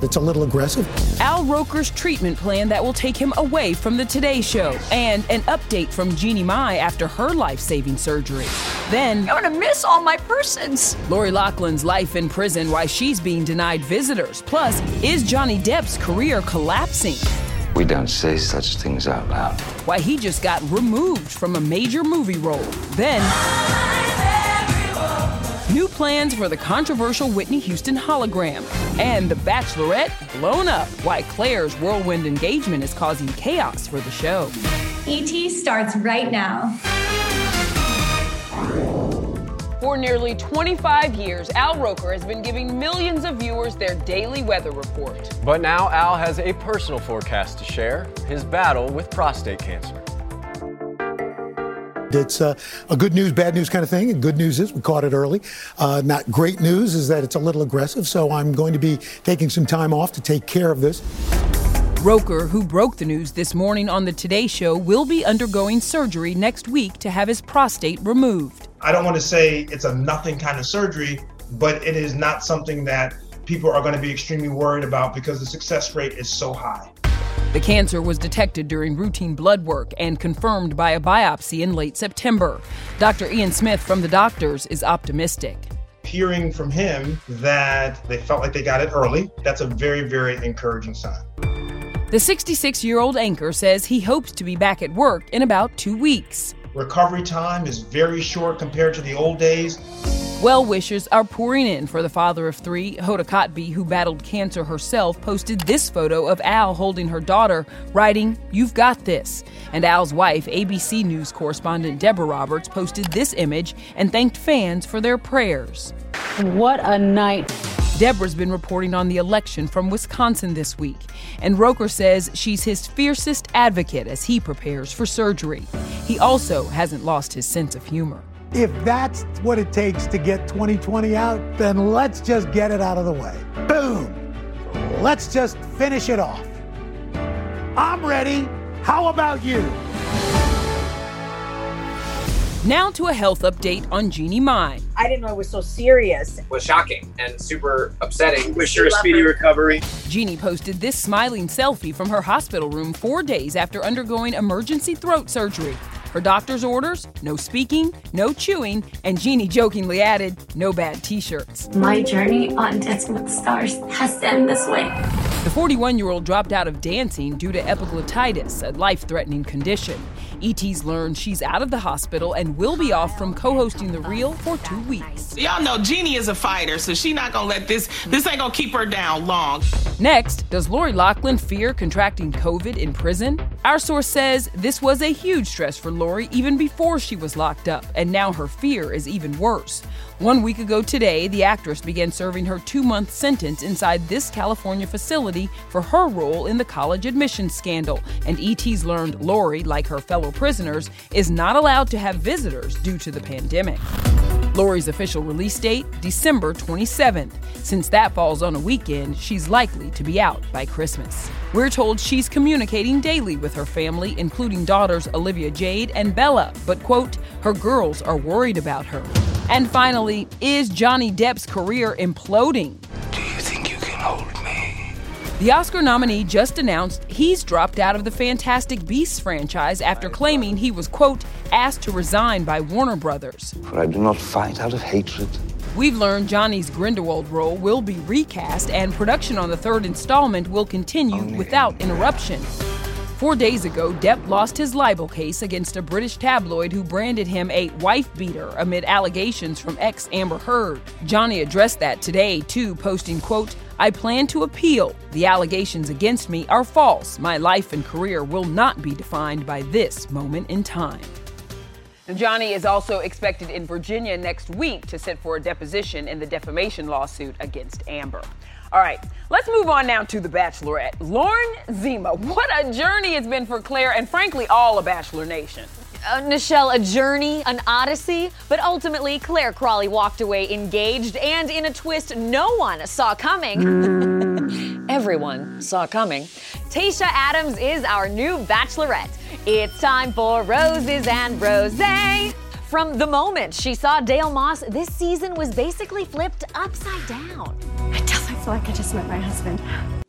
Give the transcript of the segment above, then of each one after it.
It's a little aggressive. Al Roker's treatment plan that will take him away from the Today Show, and an update from Jeannie Mai after her life saving surgery. Then, I'm gonna miss all my persons. Lori Loughlin's life in prison, why she's being denied visitors. Plus, is Johnny Depp's career collapsing? We don't say such things out loud. Why he just got removed from a major movie role. Then, new plans for the controversial Whitney Houston hologram. And The Bachelorette blown up. Why Clare's whirlwind engagement is causing chaos for the show. ET starts right now. For nearly 25 years, Al Roker has been giving millions of viewers their daily weather report. But now Al has a personal forecast to share his battle with prostate cancer. It's uh, a good news, bad news kind of thing. And good news is we caught it early. Uh, not great news is that it's a little aggressive. So I'm going to be taking some time off to take care of this. Roker, who broke the news this morning on the Today Show, will be undergoing surgery next week to have his prostate removed. I don't want to say it's a nothing kind of surgery, but it is not something that people are going to be extremely worried about because the success rate is so high. The cancer was detected during routine blood work and confirmed by a biopsy in late September. Dr. Ian Smith from the doctors is optimistic. Hearing from him that they felt like they got it early, that's a very, very encouraging sign. The 66 year old anchor says he hopes to be back at work in about two weeks. Recovery time is very short compared to the old days. Well wishers are pouring in for the father of three. Hoda Kotb, who battled cancer herself, posted this photo of Al holding her daughter, writing, You've got this. And Al's wife, ABC News correspondent Deborah Roberts, posted this image and thanked fans for their prayers. What a night. Deborah's been reporting on the election from Wisconsin this week, and Roker says she's his fiercest advocate as he prepares for surgery. He also hasn't lost his sense of humor. If that's what it takes to get 2020 out, then let's just get it out of the way. Boom! Let's just finish it off. I'm ready. How about you? Now to a health update on Jeannie Mai. I didn't know it was so serious. was shocking and super upsetting. Wish her a speedy recovery. Jeannie posted this smiling selfie from her hospital room four days after undergoing emergency throat surgery. Her doctor's orders no speaking, no chewing, and Jeannie jokingly added, no bad t shirts. My journey on Dancing with the Stars has to end this way. The 41 year old dropped out of dancing due to epiglottitis, a life threatening condition. ET's learned she's out of the hospital and will be off from co-hosting The Real for two weeks. Y'all know Jeannie is a fighter, so she not gonna let this, this ain't gonna keep her down long. Next, does Lori Loughlin fear contracting COVID in prison? Our source says this was a huge stress for Lori even before she was locked up, and now her fear is even worse. One week ago today, the actress began serving her two month sentence inside this California facility for her role in the college admissions scandal. And ET's learned Lori, like her fellow prisoners, is not allowed to have visitors due to the pandemic. Lori's official release date, December 27th. Since that falls on a weekend, she's likely to be out by Christmas. We're told she's communicating daily with her family, including daughters Olivia Jade and Bella, but quote, her girls are worried about her. And finally, is Johnny Depp's career imploding? Do you think you can hold me? The Oscar nominee just announced he's dropped out of the Fantastic Beasts franchise after claiming he was, quote, asked to resign by Warner Brothers. For I do not fight out of hatred. We've learned Johnny's Grindelwald role will be recast and production on the third installment will continue without interruption. Four days ago, Depp lost his libel case against a British tabloid who branded him a wife beater amid allegations from ex Amber Heard. Johnny addressed that today, too, posting, quote, I plan to appeal. The allegations against me are false. My life and career will not be defined by this moment in time. Johnny is also expected in Virginia next week to sit for a deposition in the defamation lawsuit against Amber. All right, let's move on now to The Bachelorette. Lauren Zima, what a journey it's been for Clare and frankly all of Bachelor Nation. Uh, Nischelle, a journey, an odyssey, but ultimately Clare Crawley walked away engaged and in a twist no one saw coming. Everyone saw coming. Tayshia Adams is our new bachelorette. It's time for roses and rose. From the moment she saw Dale Moss, this season was basically flipped upside down. I definitely feel like I just met my husband.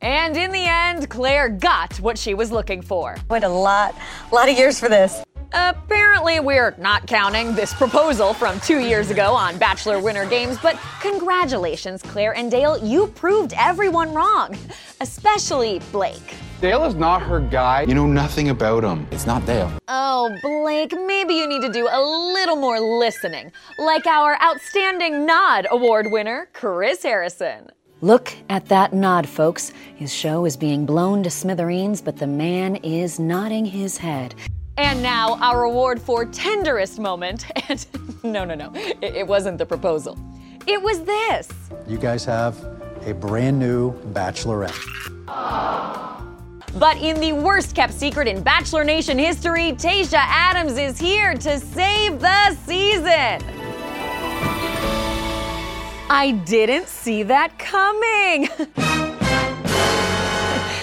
And in the end, Clare got what she was looking for. Wait a lot, a lot of years for this. Apparently, we're not counting this proposal from two years ago on Bachelor Winter Games, but congratulations, Clare and Dale. You proved everyone wrong, especially Blake. Dale is not her guy. You know nothing about him. It's not Dale. Oh, Blake, maybe you need to do a little more listening, like our Outstanding Nod Award winner, Chris Harrison. Look at that nod, folks. His show is being blown to smithereens, but the man is nodding his head. And now, our award for tenderest moment. And no, no, no, it, it wasn't the proposal. It was this. You guys have a brand new bachelorette. But in the worst kept secret in Bachelor Nation history, Tayshia Adams is here to save the season. I didn't see that coming.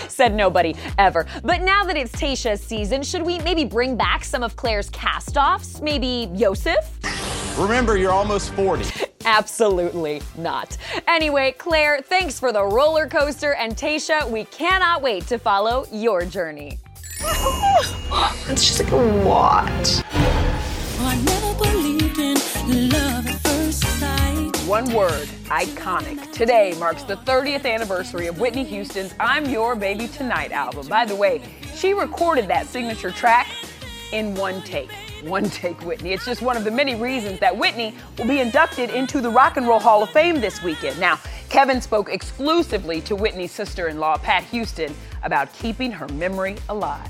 Said nobody ever. But now that it's Tayshia's season, should we maybe bring back some of Clare's cast offs? Maybe Yosef? Remember, you're almost 40. Absolutely not. Anyway, Clare, thanks for the roller coaster, and Tayshia, we cannot wait to follow your journey. it's just like a lot. One word, iconic. Today marks the 30th anniversary of Whitney Houston's I'm Your Baby Tonight album. By the way, she recorded that signature track in one take. One take Whitney. It's just one of the many reasons that Whitney will be inducted into the Rock and Roll Hall of Fame this weekend. Now, Kevin spoke exclusively to Whitney's sister in law, Pat Houston, about keeping her memory alive.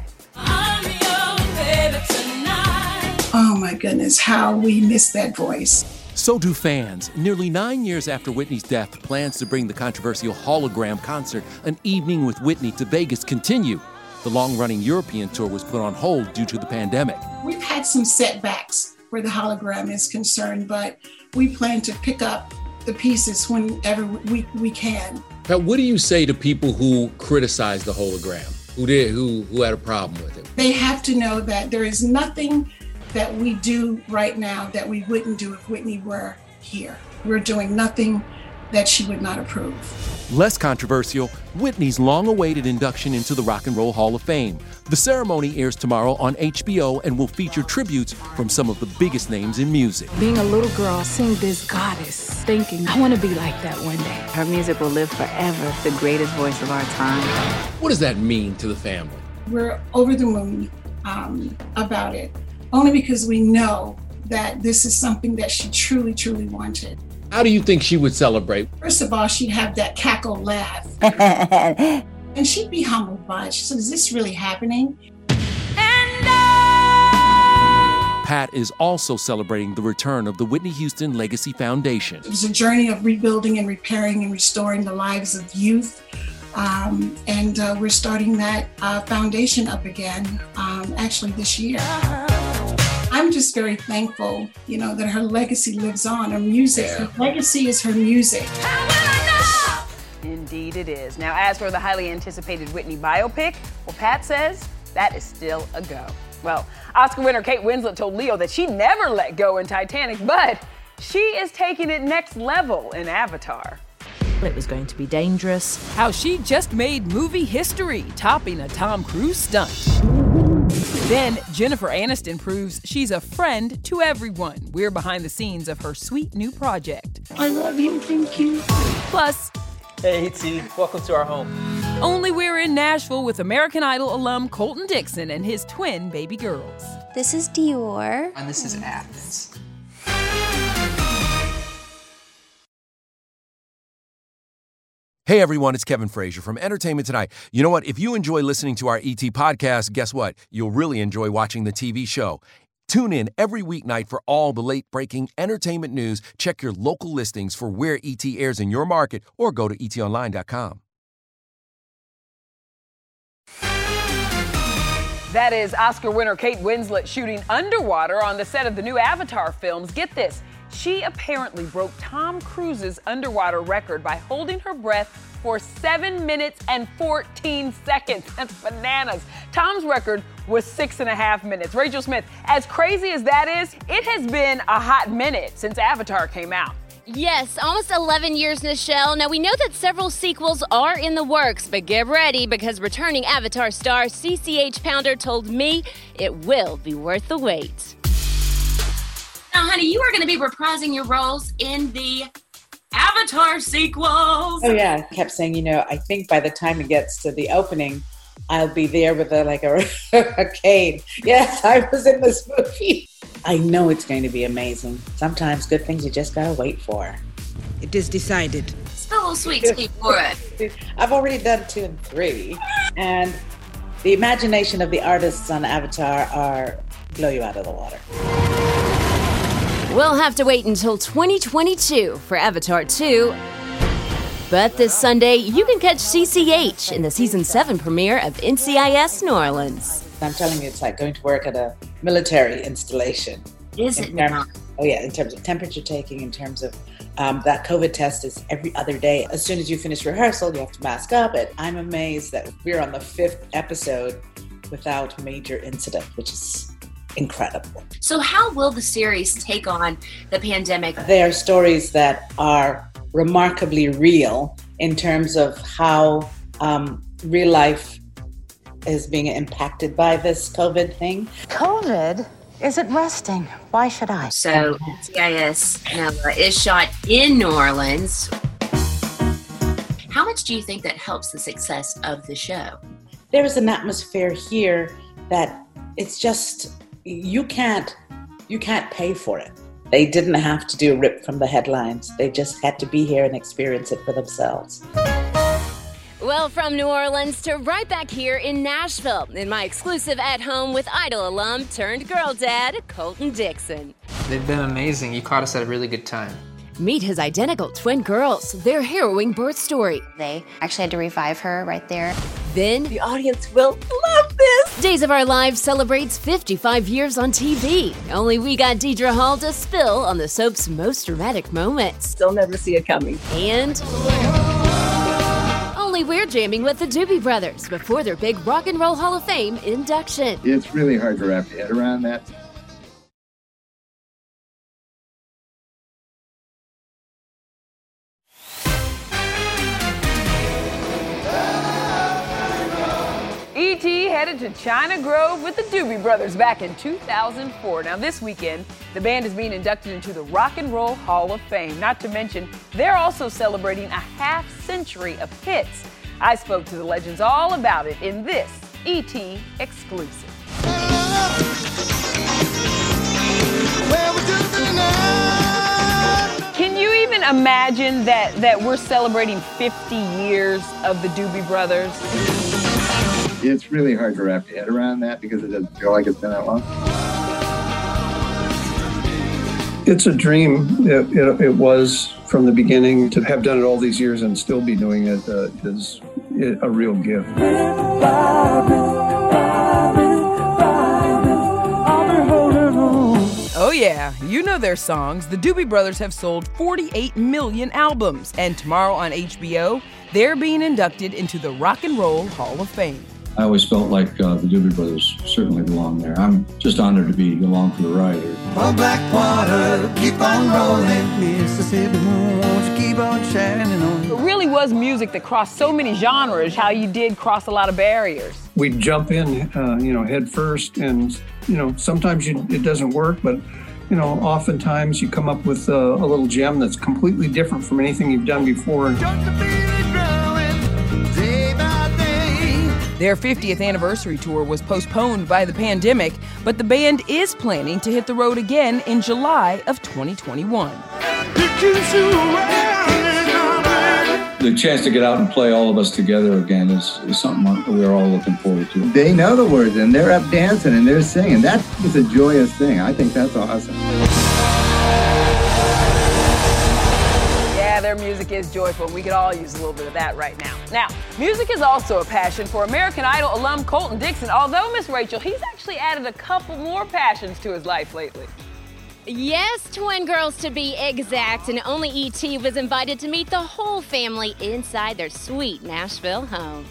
Oh my goodness, how we miss that voice. So do fans. Nearly nine years after Whitney's death, plans to bring the controversial hologram concert, An Evening with Whitney, to Vegas continue. The long running European tour was put on hold due to the pandemic. We've had some setbacks where the hologram is concerned, but we plan to pick up the pieces whenever we, we can. Now, what do you say to people who criticize the hologram, who did, who, who had a problem with it? They have to know that there is nothing that we do right now that we wouldn't do if Whitney were here. We're doing nothing that she would not approve. Less controversial, Whitney's long awaited induction into the Rock and Roll Hall of Fame. The ceremony airs tomorrow on HBO and will feature tributes from some of the biggest names in music. Being a little girl, seeing this goddess, thinking, I want to be like that one day. Her music will live forever, the greatest voice of our time. What does that mean to the family? We're over the moon um, about it, only because we know that this is something that she truly, truly wanted. How do you think she would celebrate? First of all, she'd have that cackle laugh. and she'd be humbled by it. She said, Is this really happening? Pat is also celebrating the return of the Whitney Houston Legacy Foundation. It was a journey of rebuilding and repairing and restoring the lives of youth. Um, and uh, we're starting that uh, foundation up again, um, actually this year. I'm just very thankful, you know, that her legacy lives on. Her music, her legacy is her music. Indeed, it is. Now, as for the highly anticipated Whitney biopic, well, Pat says that is still a go. Well, Oscar winner Kate Winslet told Leo that she never let go in Titanic, but she is taking it next level in Avatar. It was going to be dangerous. How she just made movie history, topping a Tom Cruise stunt. Then Jennifer Aniston proves she's a friend to everyone. We're behind the scenes of her sweet new project. I love you. Thank you. Plus, Hey T, welcome to our home. Only we're in Nashville with American Idol alum Colton Dixon and his twin baby girls. This is Dior. And this is Athens. Hey everyone, it's Kevin Frazier from Entertainment Tonight. You know what? If you enjoy listening to our ET podcast, guess what? You'll really enjoy watching the TV show. Tune in every weeknight for all the late breaking entertainment news. Check your local listings for where ET airs in your market or go to etonline.com. That is Oscar winner Kate Winslet shooting underwater on the set of the new Avatar films. Get this. She apparently broke Tom Cruise's underwater record by holding her breath for 7 minutes and 14 seconds. That's bananas. Tom's record was six and a half minutes. Rachel Smith, as crazy as that is, it has been a hot minute since Avatar came out. Yes, almost 11 years, Nischelle. Now, we know that several sequels are in the works, but get ready because returning Avatar star CCH Pounder told me it will be worth the wait. Now, honey, you are going to be reprising your roles in the Avatar sequels. Oh yeah, I kept saying, you know, I think by the time it gets to the opening, I'll be there with a like a, a cane. Yes, I was in this movie. I know it's going to be amazing. Sometimes good things you just gotta wait for. It is decided. Spill a sweet tea for it. I've already done two and three, and the imagination of the artists on Avatar are blow you out of the water. We'll have to wait until 2022 for Avatar 2. But this Sunday, you can catch CCH in the season 7 premiere of NCIS New Orleans. I'm telling you, it's like going to work at a military installation. Is it now? Oh, yeah, in terms of temperature taking, in terms of um, that COVID test is every other day. As soon as you finish rehearsal, you have to mask up. But I'm amazed that we're on the fifth episode without major incident, which is incredible. So, how will the series take on the pandemic? They are stories that are remarkably real in terms of how um, real life is being impacted by this COVID thing. COVID isn't resting. Why should I? So, NCIS NOLA is shot in New Orleans. How much do you think that helps the success of the show? There is an atmosphere here that it's just you can't you can't pay for it. They didn't have to do a rip from the headlines. They just had to be here and experience it for themselves. Well, from New Orleans to right back here in Nashville, in my exclusive at home with Idol alum turned girl dad, Colton Dixon. They've been amazing. You caught us at a really good time. Meet his identical twin girls, their harrowing birth story. They actually had to revive her right there. Then, the audience will love this. Days of Our Lives celebrates 55 years on TV. Only we got Deidre Hall to spill on the soap's most dramatic moments. They'll never see it coming. And only we're jamming with the Doobie Brothers before their big Rock and Roll Hall of Fame induction. It's really hard to wrap your head around that. Headed to China Grove with the Doobie Brothers back in 2004. Now, this weekend, the band is being inducted into the Rock and Roll Hall of Fame. Not to mention, they're also celebrating a half century of hits. I spoke to the legends all about it in this ET exclusive. Can you even imagine that, that we're celebrating 50 years of the Doobie Brothers? It's really hard to wrap your head around that because it doesn't feel like it's been that long. It's a dream. It, it, it was from the beginning. To have done it all these years and still be doing it uh, is a real gift. Oh, yeah, you know their songs. The Doobie Brothers have sold 48 million albums, and tomorrow on HBO, they're being inducted into the Rock and Roll Hall of Fame. I always felt like uh, the Doobie Brothers certainly belong there. I'm just honored to be along for the ride here. Oh, Blackwater, keep on rolling. Mississippi moon, won't keep on shining on? It really was music that crossed so many genres, how you did cross a lot of barriers. We jump in, uh, you know, head first, and you know, sometimes you, it doesn't work, but you know, oftentimes you come up with uh, a little gem that's completely different from anything you've done before. Their 50th anniversary tour was postponed by the pandemic, but the band is planning to hit the road again in July of 2021. The chance to get out and play all of us together again is, is something we're all looking forward to. They know the words and they're up dancing and they're singing. That is a joyous thing. I think that's awesome. Music is joyful. We could all use a little bit of that right now. Now, music is also a passion for American Idol alum Colton Dixon. Although, Miss Rachel, he's actually added a couple more passions to his life lately. Yes, twin girls to be exact, and only ET was invited to meet the whole family inside their sweet Nashville home.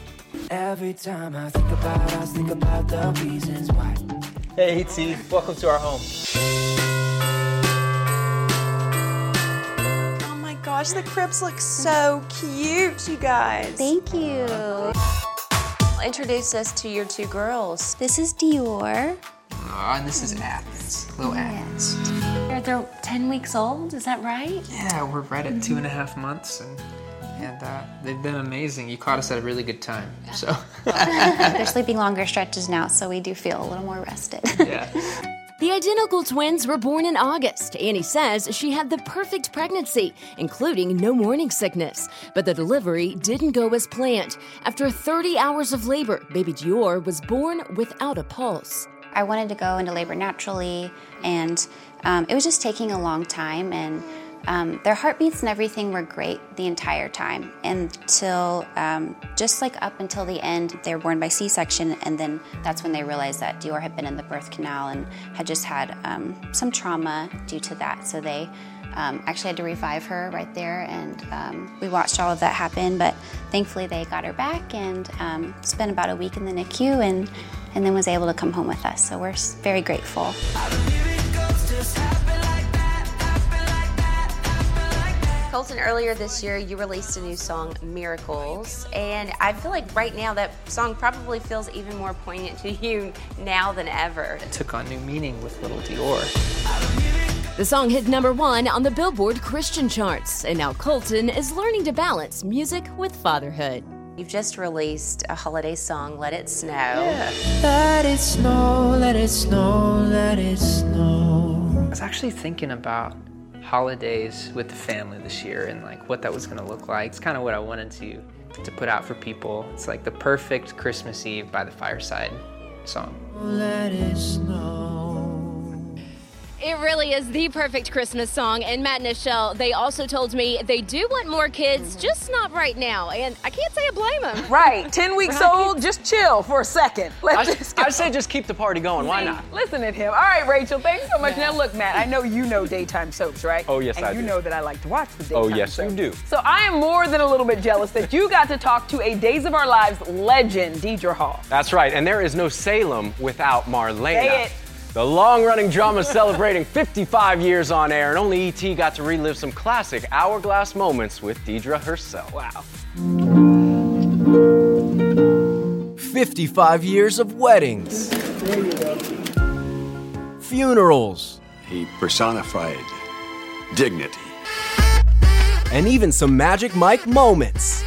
Every time I think about us, think about the reasons why. Hey, ET, welcome to our home. Gosh, the cribs look so cute, you guys. Thank you. Introduce us to your two girls. This is Dior. Oh, and this is Athens, little Athens. They're, they're 10 weeks old, is that right? Yeah, we're right at two and a half months, and and uh, they've been amazing. You caught us at a really good time, so. They're sleeping longer stretches now, so we do feel a little more rested. yeah. The identical twins were born in August. Annie says she had the perfect pregnancy, including no morning sickness. But the delivery didn't go as planned. After 30 hours of labor, baby Dior was born without a pulse. I wanted to go into labor naturally, and um, it was just taking a long time. And um, their heartbeats and everything were great the entire time until um, just like up until the end. They were born by C section, and then that's when they realized that Dior had been in the birth canal and had just had um, some trauma due to that. So they um, actually had to revive her right there, and um, we watched all of that happen. But thankfully, they got her back and um, spent about a week in the NICU, and and then was able to come home with us. So we're very grateful. Colton, earlier this year, you released a new song, Miracles, and I feel like right now that song probably feels even more poignant to you now than ever. It took on new meaning with Little Dior. The song hit number one on the Billboard Christian charts, and now Colton is learning to balance music with fatherhood. You've just released a holiday song, Let It Snow. Yeah. Let it snow, let it snow, let it snow. I was actually thinking about holidays with the family this year and like what that was going to look like. It's kind of what I wanted to to put out for people. It's like the perfect Christmas Eve by the fireside song. Let it snow. It really is the perfect Christmas song. And Matt and Nischelle, they also told me they do want more kids, just not right now. And I can't say I blame them. Right, 10 weeks old, just chill for a second. Let's I, just go. I'd say just keep the party going. Why not? Listen at him. All right, Rachel, thanks so much. Now, look, Matt, I know you know daytime soaps, right? Oh, yes, and I you do. know that I like to watch the oh, daytime Oh, yes, soaps. you do. So I am more than a little bit jealous that you got to talk to a Days of Our Lives legend, Deidre Hall. That's right, and there is no Salem without Marlena. Say it. The long running drama celebrating 55 years on air, and only ET got to relive some classic hourglass moments with Deidre herself. Wow. 55 years of weddings, funerals, He personified dignity. and even some Magic Mike moments.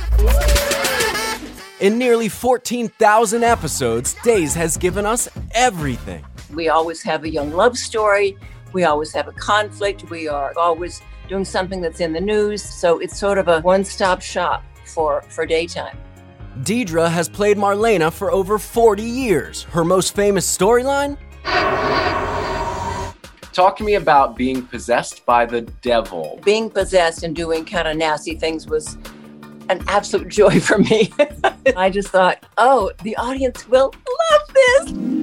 In nearly 14,000 episodes, Days has given us everything. We always have a young love story. We always have a conflict. We are always doing something that's in the news. So it's sort of a one stop shop for, for daytime. Deidre has played Marlena for over 40 years. Her most famous storyline? Talk to me about being possessed by the devil. Being possessed and doing kind of nasty things was an absolute joy for me. I just thought, oh, the audience will love this.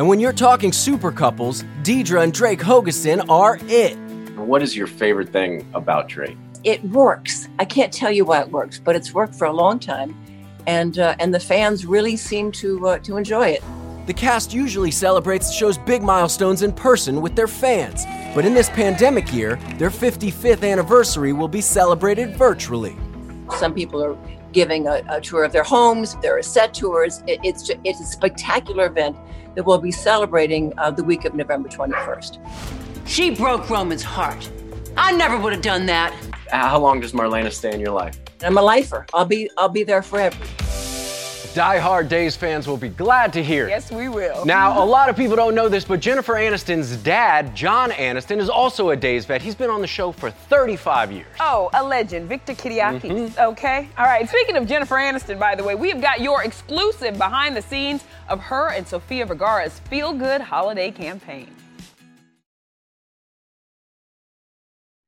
And when you're talking super couples, Deidre and Drake Hogestyn are it. What is your favorite thing about Drake? It works. I can't tell you why it works, but it's worked for a long time, and uh, and the fans really seem to uh, to enjoy it. The cast usually celebrates the show's big milestones in person with their fans, but in this pandemic year, their 55th anniversary will be celebrated virtually. Some people are giving a, a tour of their homes. There are set tours. It, it's ju- it's a spectacular event that we'll be celebrating uh, the week of November 21st. She broke Roman's heart. I never would have done that. How long does Marlena stay in your life? I'm a lifer. I'll be I'll be there forever. Die Hard Days fans will be glad to hear. Yes, we will. Now, a lot of people don't know this, but Jennifer Aniston's dad, John Aniston, is also a Days vet. He's been on the show for 35 years. Oh, a legend, Victor Kiriakis. Mm-hmm. Okay. All right. Speaking of Jennifer Aniston, by the way, we have got your exclusive behind the scenes of her and Sofia Vergara's Feel Good Holiday campaign.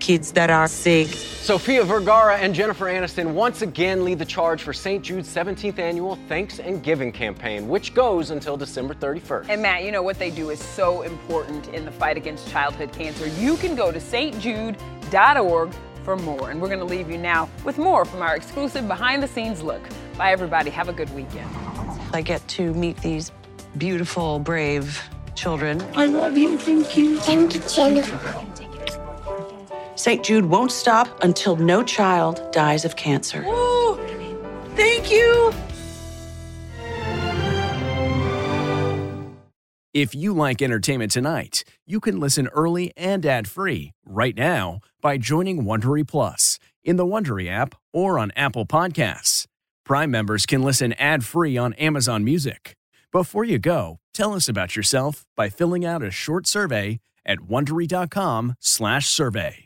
kids that are sick. Sofia Vergara and Jennifer Aniston once again lead the charge for St. Jude's 17th annual Thanks and Giving campaign, which goes until December 31st. And Matt, you know what they do is so important in the fight against childhood cancer. You can go to stjude.org for more. And we're going to leave you now with more from our exclusive behind the scenes look. Bye, everybody. Have a good weekend. I get to meet these beautiful, brave children. I love you. Thank you. Thank you, Jennifer. St. Jude won't stop until no child dies of cancer. Ooh, thank you. If you like entertainment tonight, you can listen early and ad-free right now by joining Wondery Plus in the Wondery app or on Apple Podcasts. Prime members can listen ad-free on Amazon Music. Before you go, tell us about yourself by filling out a short survey at wondery.com/survey.